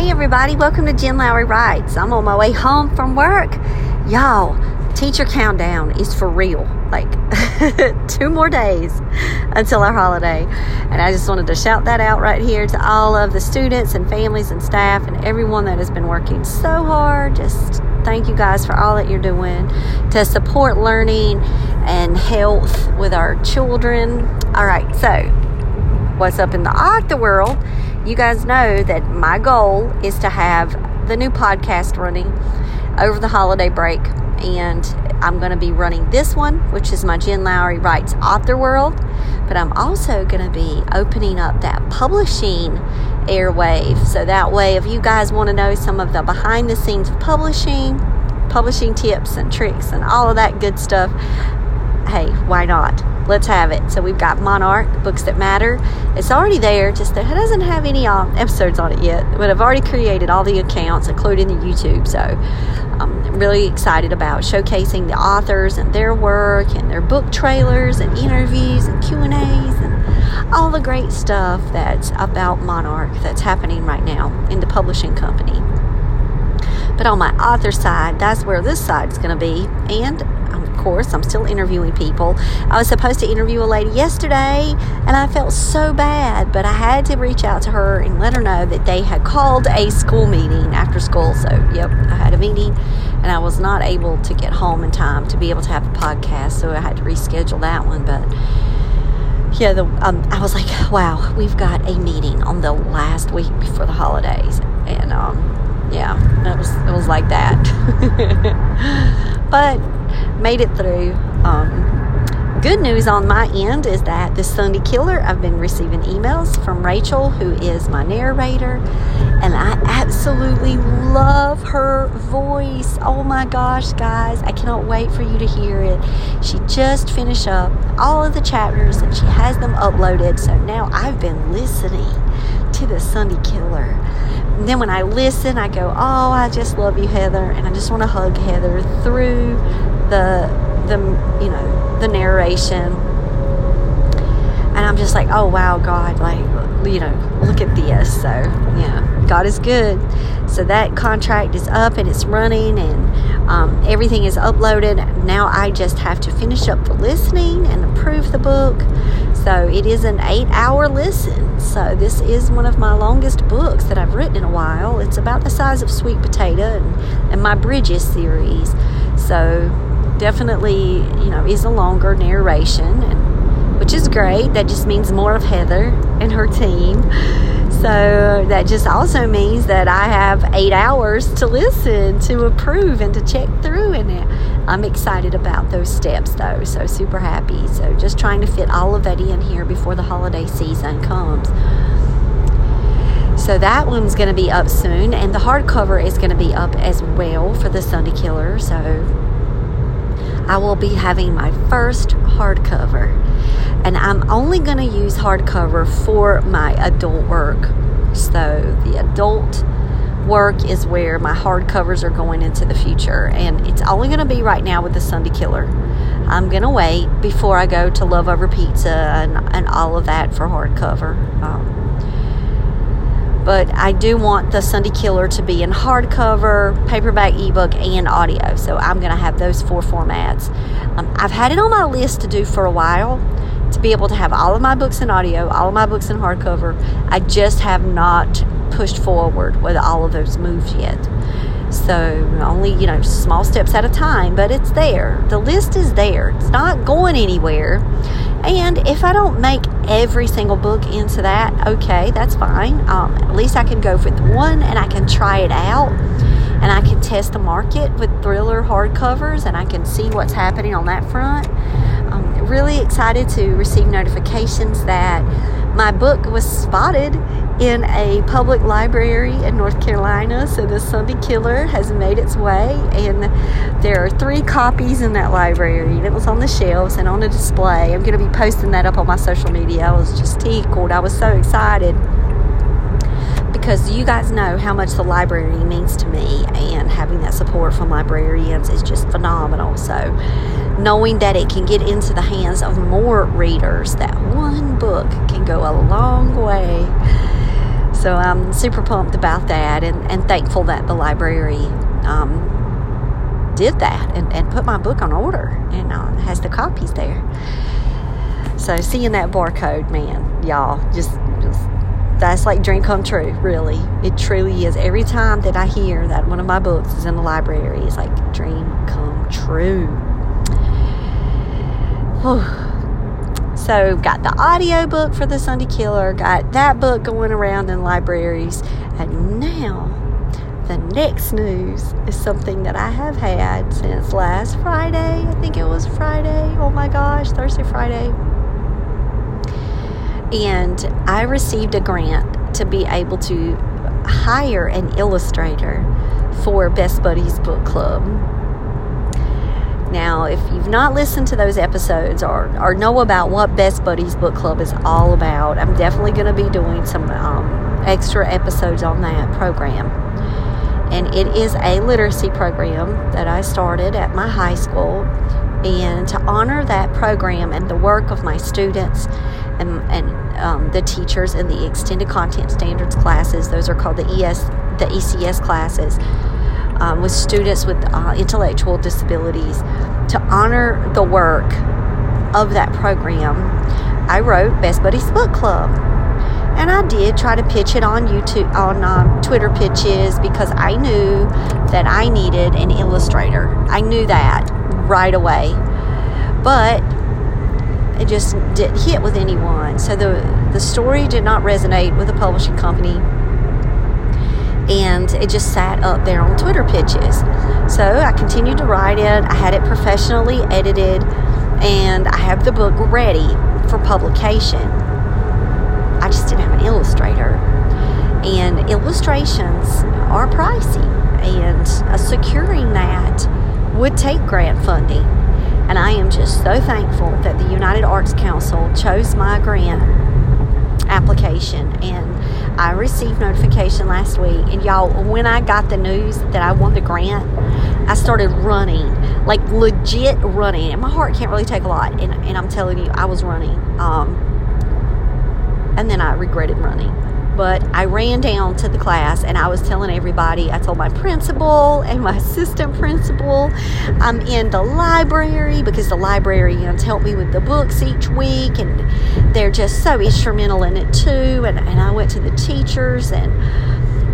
Hey, everybody, welcome to Jen Lowry Writes. I'm on my way home from work. Y'all, teacher countdown is for real. Like, two more days until our holiday. And I just wanted to shout that out right here to all of the students and families and staff and everyone that has been working so hard. Just thank you guys for all that you're doing to support learning and health with our children. All right, so what's up in the author world? You guys know that my goal is to have the new podcast running over the holiday break. And I'm going to be running this one, which is my Jen Lowry Writes Author World. But I'm also going to be opening up that publishing airwave. So that way, if you guys want to know some of the behind the scenes of publishing, publishing tips and tricks, and all of that good stuff, hey, why not? Let's have it. So we've got Monarch, Books That Matter. It's already there, just that it doesn't have any uh, episodes on it yet. But I've already created all the accounts, including the YouTube. So I'm really excited about showcasing the authors and their work and their book trailers and interviews and Q&As and all the great stuff that's about Monarch that's happening right now in the publishing company. But on my author side, that's where this side is going to be. And course, I'm still interviewing people. I was supposed to interview a lady yesterday, and I felt so bad, but I had to reach out to her and let her know that they had called a school meeting after school. So, yep, I had a meeting, and I was not able to get home in time to be able to have the podcast, so I had to reschedule that one. But yeah, the, um, I was like, wow, we've got a meeting on the last week before the holidays, and um, yeah, it was it was like that. but made it through. Um, good news on my end is that this Sunday Killer, I've been receiving emails from Rachel, who is my narrator, and I absolutely love her voice. Oh my gosh, guys, I cannot wait for you to hear it. She just finished up all of the chapters and she has them uploaded, so now I've been listening to the Sunday Killer. And then when I listen, I go, Oh, I just love you, Heather. And I just want to hug Heather through the the you know the narration. And i'm just like oh wow god like you know look at this. So yeah god is good. So that contract is up and it's running and um, everything is uploaded. Now i just have to finish up the listening and approve the book. So it is an eight hour listen. So this is one of my longest books that i've written in a while. It's about the size of sweet potato and, and my bridges series. So definitely, you know, is a longer narration, and, which is great. That just means more of Heather and her team. So that just also means that I have eight hours to listen, to approve, and to check through. And I'm excited about those steps, though. So super happy. So just trying to fit all of that in here before the holiday season comes. So that one's going to be up soon, and the hardcover is going to be up as well for the Sunday Killer. So I will be having my first hardcover. And I'm only going to use hardcover for my adult work. So the adult work is where my hardcovers are going into the future. And it's only going to be right now with the Sunday Killer. I'm going to wait before I go to Love Over Pizza and, and all of that for hardcover. Um, but I do want the Sunday Killer to be in hardcover, paperback, ebook, and audio. So I'm going to have those four formats. Um, I've had it on my list to do for a while to be able to have all of my books in audio, all of my books in hardcover. I just have not pushed forward with all of those moves yet. So only, you know, small steps at a time, but it's there. The list is there. It's not going anywhere. And if I don't make every single book into that, okay, that's fine. Um, at least I can go with one and I can try it out and I can test the market with thriller hardcovers and I can see what's happening on that front. I'm really excited to receive notifications that my book was spotted in a public library in North Carolina. So the Sunday Killer has made its way, and there are three copies in that library. And it was on the shelves and on a display. I'm going to be posting that up on my social media. I was just tickled. I was so excited because you guys know how much the library means to me, and having that support from librarians is just phenomenal. So, knowing that it can get into the hands of more readers, that one book can go a long way. So I'm super pumped about that and, and thankful that the library um, did that and, and put my book on order and uh, has the copies there. So seeing that barcode, man, y'all, just, just that's like dream come true, really. It truly is. Every time that I hear that one of my books is in the library, it's like dream come true. So got the audio book for the Sunday Killer, got that book going around in libraries, and now the next news is something that I have had since last Friday. I think it was Friday. Oh my gosh, Thursday, Friday. And I received a grant to be able to hire an illustrator for Best Buddies Book Club. Now, if you've not listened to those episodes or, or know about what Best Buddies Book Club is all about, I'm definitely going to be doing some um, extra episodes on that program. And it is a literacy program that I started at my high school. And to honor that program and the work of my students and, and um, the teachers in the extended content standards classes, those are called the ES, the ECS classes um, with students with uh, intellectual disabilities to honor the work of that program. I wrote Best Buddies Book Club. And I did try to pitch it on YouTube, on um, Twitter pitches, because I knew that I needed an illustrator. I knew that right away. But it just didn't hit with anyone. So the, the story did not resonate with the publishing company and it just sat up there on Twitter pitches. So I continued to write it. I had it professionally edited, and I have the book ready for publication. I just didn't have an illustrator. And illustrations are pricey, and securing that would take grant funding. And I am just so thankful that the United Arts Council chose my grant application and I received notification last week, and y'all, when I got the news that I won the grant, I started running, like legit running. And my heart can't really take a lot, and, and I'm telling you, I was running. Um, and then I regretted running but I ran down to the class and I was telling everybody, I told my principal and my assistant principal, I'm in the library because the librarians help me with the books each week and they're just so instrumental in it too. And, and I went to the teachers and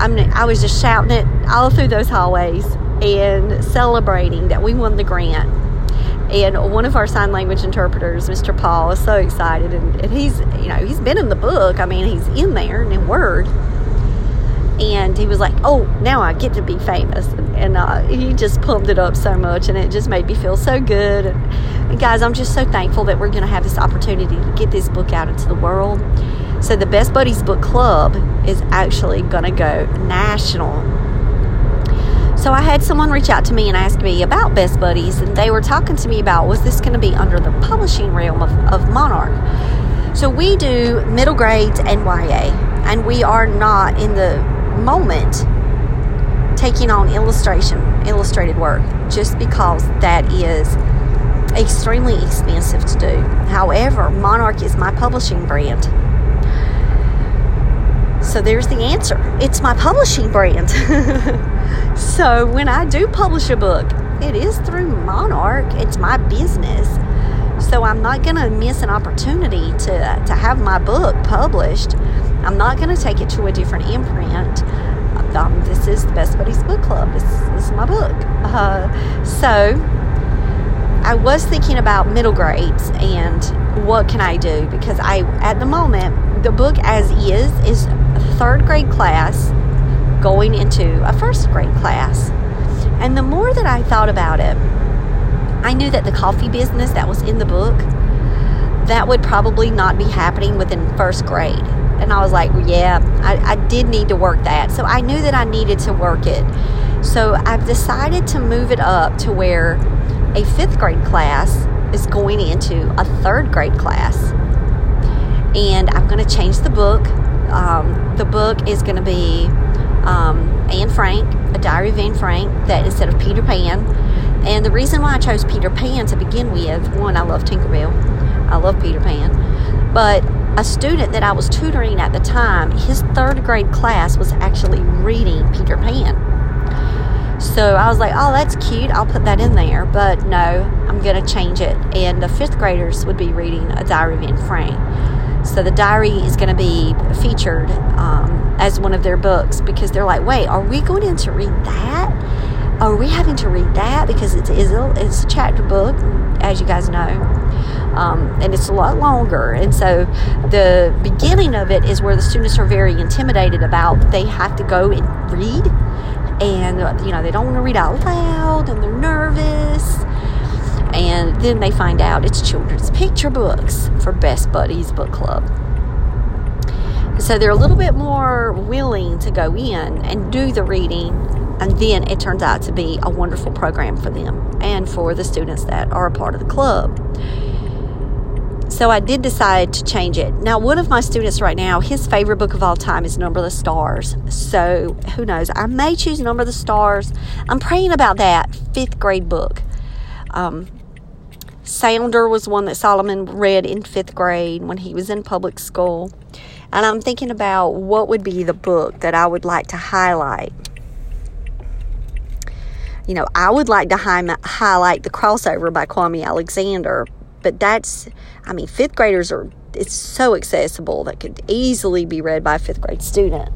I'm, I was just shouting it all through those hallways and celebrating that we won the grant and one of our sign language interpreters, Mr. Paul, is so excited. And, and he's, you know, he's been in the book. I mean, he's in there in Word. And he was like, oh, now I get to be famous. And, and uh, he just pumped it up so much. And it just made me feel so good. And, and guys, I'm just so thankful that we're going to have this opportunity to get this book out into the world. So the Best Buddies Book Club is actually going to go national so I had someone reach out to me and ask me about Best Buddies, and they were talking to me about was this going to be under the publishing realm of, of Monarch? So we do middle grades and YA, and we are not in the moment taking on illustration, illustrated work, just because that is extremely expensive to do. However, Monarch is my publishing brand. So there's the answer. It's my publishing brand. So when I do publish a book, it is through Monarch. It's my business. So I'm not going to miss an opportunity to, to have my book published. I'm not going to take it to a different imprint. Um, this is the Best Buddies Book Club. This, this is my book. Uh, so I was thinking about middle grades and what can I do because I, at the moment, the book as is is third grade class going into a first grade class. And the more that I thought about it, I knew that the coffee business that was in the book, that would probably not be happening within first grade. And I was like, yeah, I, I did need to work that. So I knew that I needed to work it. So I've decided to move it up to where a fifth grade class is going into a third grade class. And I'm going to change the book. Um, the book is going to be um, Anne Frank, A Diary of Anne Frank, that instead of Peter Pan. And the reason why I chose Peter Pan to begin with, one, I love Tinkerbell. I love Peter Pan. But a student that I was tutoring at the time, his third grade class was actually reading Peter Pan. So I was like, oh, that's cute. I'll put that in there. But no, I'm going to change it. And the fifth graders would be reading A Diary of Anne Frank. So the diary is going to be featured um, as one of their books because they're like, wait, are we going in to read that? Are we having to read that? Because it's, it's a chapter book, as you guys know. Um, and it's a lot longer. And so the beginning of it is where the students are very intimidated about they have to go and read and you know they don't want to read out loud and they're nervous and then they find out it's children's picture books for best buddies book club so they're a little bit more willing to go in and do the reading and then it turns out to be a wonderful program for them and for the students that are a part of the club so I did decide to change it. Now, one of my students right now, his favorite book of all time is Number of the Stars. So who knows? I may choose Number of the Stars. I'm praying about that fifth grade book. Um, Sounder was one that Solomon read in fifth grade when he was in public school. And I'm thinking about what would be the book that I would like to highlight. You know, I would like to hi- highlight The Crossover by Kwame Alexander but that's, I mean, fifth graders are, it's so accessible that could easily be read by a fifth grade student.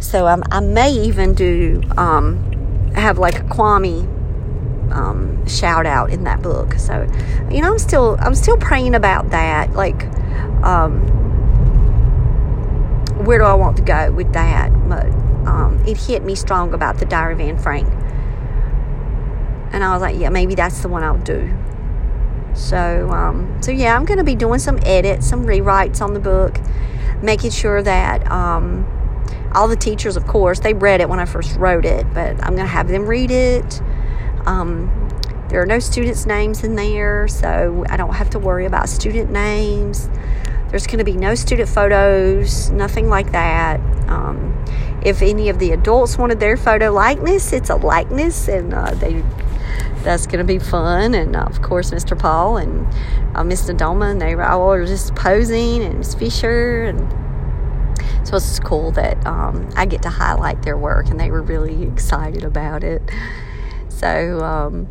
So um, I may even do, um, have like a Kwame um, shout out in that book. So, you know, I'm still, I'm still praying about that. Like, um, where do I want to go with that? But um, it hit me strong about the Diary of Anne Frank. And I was like, yeah, maybe that's the one I'll do. So, um, so yeah, I'm going to be doing some edits, some rewrites on the book, making sure that um, all the teachers, of course, they read it when I first wrote it, but I'm going to have them read it. Um, there are no students' names in there, so I don't have to worry about student names. There's going to be no student photos, nothing like that. Um, if any of the adults wanted their photo likeness, it's a likeness, and uh, they that's going to be fun. And uh, of course, Mr. Paul and uh, Nadoma, and they were all just posing, and Miss Fisher. And so it's cool that um, I get to highlight their work, and they were really excited about it. So, um,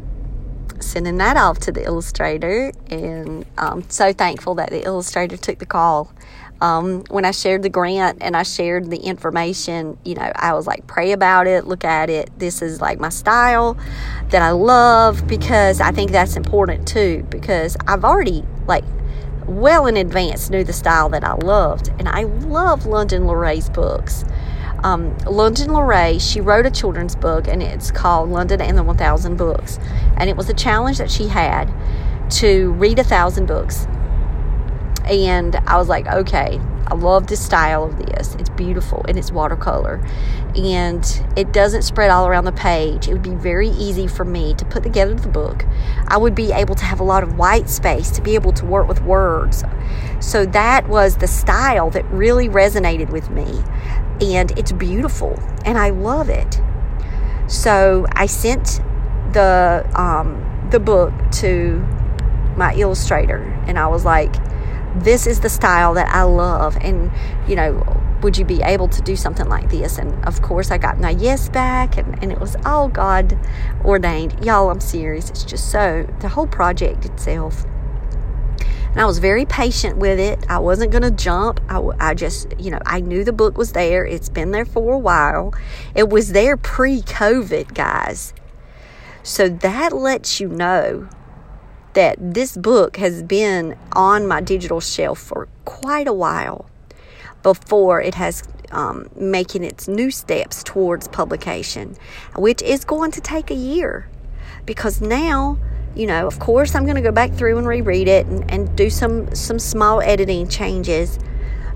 sending that off to the illustrator, and I'm um, so thankful that the illustrator took the call um, when I shared the grant and I shared the information, you know, I was like, pray about it, look at it. This is like my style that I love because I think that's important too. Because I've already, like, well in advance knew the style that I loved. And I love London LaRae's books. Um, London LaRae, she wrote a children's book and it's called London and the 1000 Books. And it was a challenge that she had to read a thousand books and I was like, okay, I love the style of this. It's beautiful and it's watercolor. And it doesn't spread all around the page. It would be very easy for me to put together the book. I would be able to have a lot of white space to be able to work with words. So that was the style that really resonated with me. And it's beautiful and I love it. So I sent the um, the book to my illustrator and I was like, this is the style that I love. And, you know, would you be able to do something like this? And of course, I got my yes back, and, and it was all God ordained. Y'all, I'm serious. It's just so, the whole project itself. And I was very patient with it. I wasn't going to jump. I, I just, you know, I knew the book was there. It's been there for a while. It was there pre COVID, guys. So that lets you know that this book has been on my digital shelf for quite a while before it has um, making its new steps towards publication, which is going to take a year because now you know of course i'm going to go back through and reread it and, and do some some small editing changes.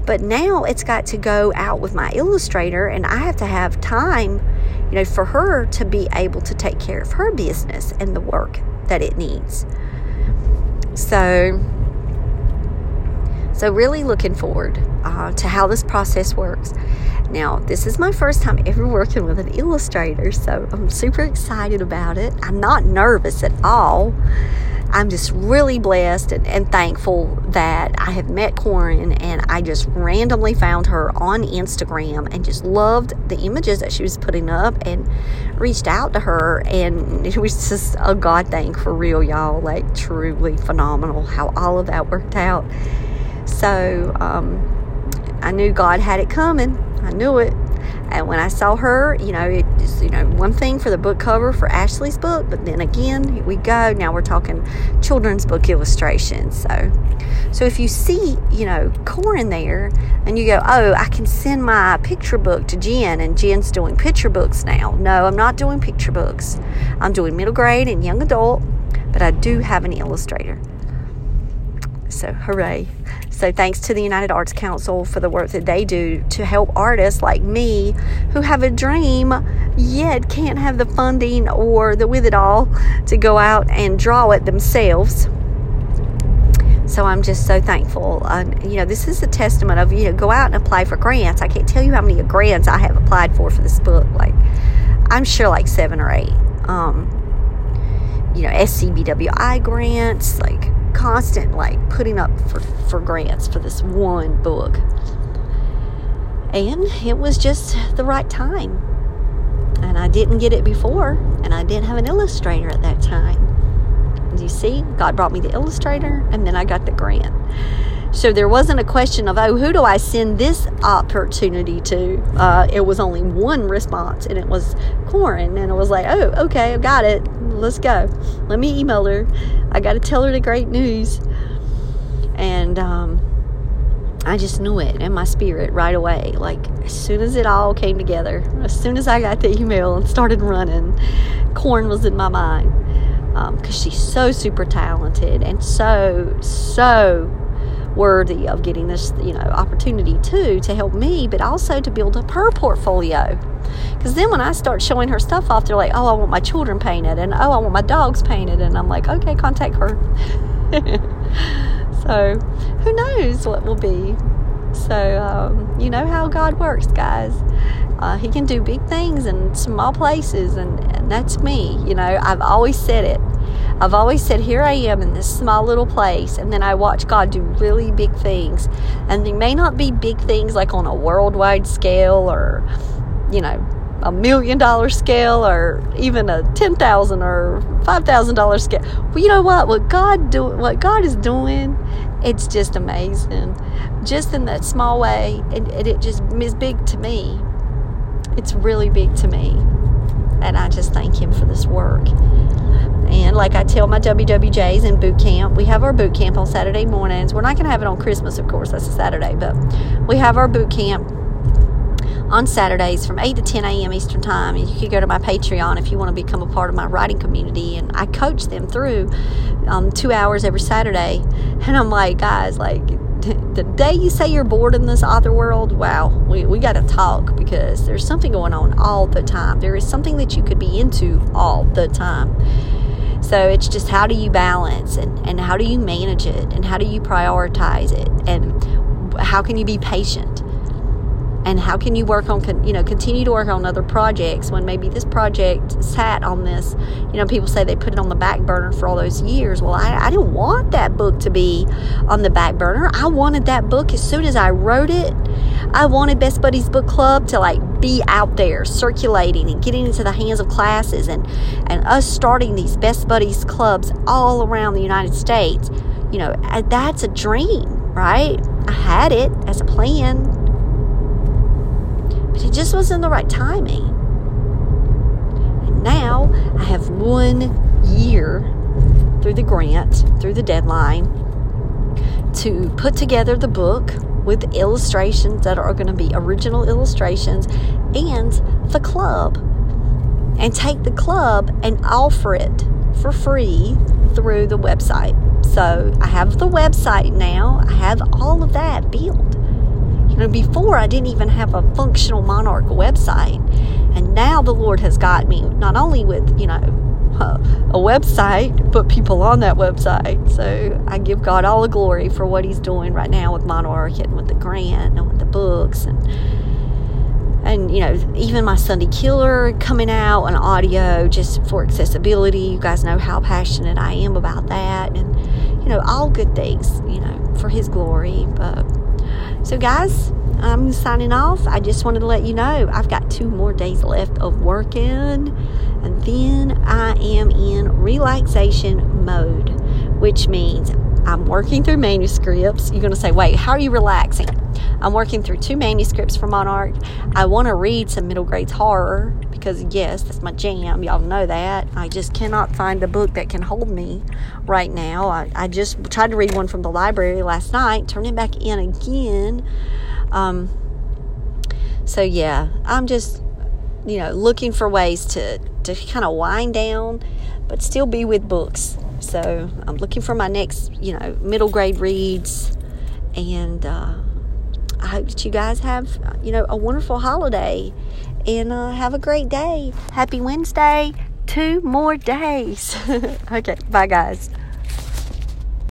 But now it's got to go out with my illustrator and i have to have time you know for her to be able to take care of her business and the work that it needs. So So, really looking forward uh, to how this process works. Now, this is my first time ever working with an illustrator, so I'm super excited about it. I'm not nervous at all. I'm just really blessed and, and, thankful that I have met Corin and I just randomly found her on Instagram and just loved the images that she was putting up and reached out to her. And it was just a God thing for real, y'all. Like, truly phenomenal how all of that worked out. So, um, I knew God had it coming. I knew it. And when I saw her, you know, it's, you know, one thing for the book cover for Ashley's book, but then again, here we go. Now we're talking children's book illustrations. So, so if you see, you know, Corin there and you go, oh, I can send my picture book to Jen and Jen's doing picture books now. No, I'm not doing picture books. I'm doing middle grade and young adult, but I do have an illustrator. So, hooray. So, thanks to the United Arts Council for the work that they do to help artists like me who have a dream yet can't have the funding or the with it all to go out and draw it themselves. So I'm just so thankful. Um, you know, this is a testament of, you know, go out and apply for grants. I can't tell you how many grants I have applied for for this book. Like, I'm sure like seven or eight. Um, you know, SCBWI grants, like constant like putting up for, for grants for this one book. And it was just the right time. And I didn't get it before, and I didn't have an illustrator at that time. You see, God brought me the illustrator, and then I got the grant. So there wasn't a question of, oh, who do I send this opportunity to? Uh, it was only one response, and it was Corin. And it was like, oh, okay, I got it. Let's go. Let me email her. I got to tell her the great news. And um, I just knew it in my spirit right away. Like, as soon as it all came together, as soon as I got the email and started running, Corin was in my mind. Because um, she's so super talented and so, so worthy of getting this, you know, opportunity too to help me, but also to build up her portfolio. Because then when I start showing her stuff off, they're like, oh, I want my children painted, and oh, I want my dogs painted, and I'm like, okay, contact her. so who knows what will be. So um, you know how God works, guys. Uh, he can do big things in small places, and, and that's me. You know, I've always said it. I've always said, Here I am in this small little place, and then I watch God do really big things. And they may not be big things like on a worldwide scale or, you know, a million dollar scale or even a ten thousand or five thousand dollar scale. Well, you know what? What God do what God is doing, it's just amazing. Just in that small way, and it, it just is big to me. It's really big to me, and I just thank Him for this work. And like I tell my WWJs in boot camp, we have our boot camp on Saturday mornings. We're not going to have it on Christmas, of course, that's a Saturday, but we have our boot camp on Saturdays from 8 to 10 a.m. Eastern Time. And you can go to my Patreon if you want to become a part of my writing community. And I coach them through um, two hours every Saturday. And I'm like, guys, like, the day you say you're bored in this other world, wow, we, we got to talk because there's something going on all the time. There is something that you could be into all the time. So it's just how do you balance and, and how do you manage it and how do you prioritize it and how can you be patient and how can you work on you know continue to work on other projects when maybe this project sat on this you know people say they put it on the back burner for all those years. Well I, I didn't want that book to be on the back burner. I wanted that book as soon as i wrote it i wanted best buddies book club to like be out there circulating and getting into the hands of classes and and us starting these best buddies clubs all around the united states. You know that's a dream right? I had it as a plan it just wasn't the right timing. And now I have one year through the grant, through the deadline, to put together the book with illustrations that are going to be original illustrations and the club. And take the club and offer it for free through the website. So I have the website now, I have all of that built. You know, before I didn't even have a functional Monarch website. And now the Lord has got me not only with, you know, a, website, but people on that website. So I give God all the glory for what He's doing right now with Monarch and with the grant and with the books and and you know even my sunday killer coming out on audio just for accessibility you guys know how passionate i am about that and you know all good things you know for his glory but so guys i'm signing off. I just wanted to let you know i've got two more days left of working and then i am in relaxation mode which means i'm working through manuscripts. You're going to say wait how are you relaxing I'm working through two manuscripts for Monarch. I want to read some middle grades horror because, yes, that's my jam. Y'all know that. I just cannot find a book that can hold me right now. I, I just tried to read one from the library last night, turn it back in again. Um, so, yeah, I'm just, you know, looking for ways to, to kind of wind down, but still be with books. So, I'm looking for my next, you know, middle grade reads and, uh, I hope that you guys have, you know, a wonderful holiday and uh, have a great day. Happy Wednesday. Two more days. okay, bye, guys.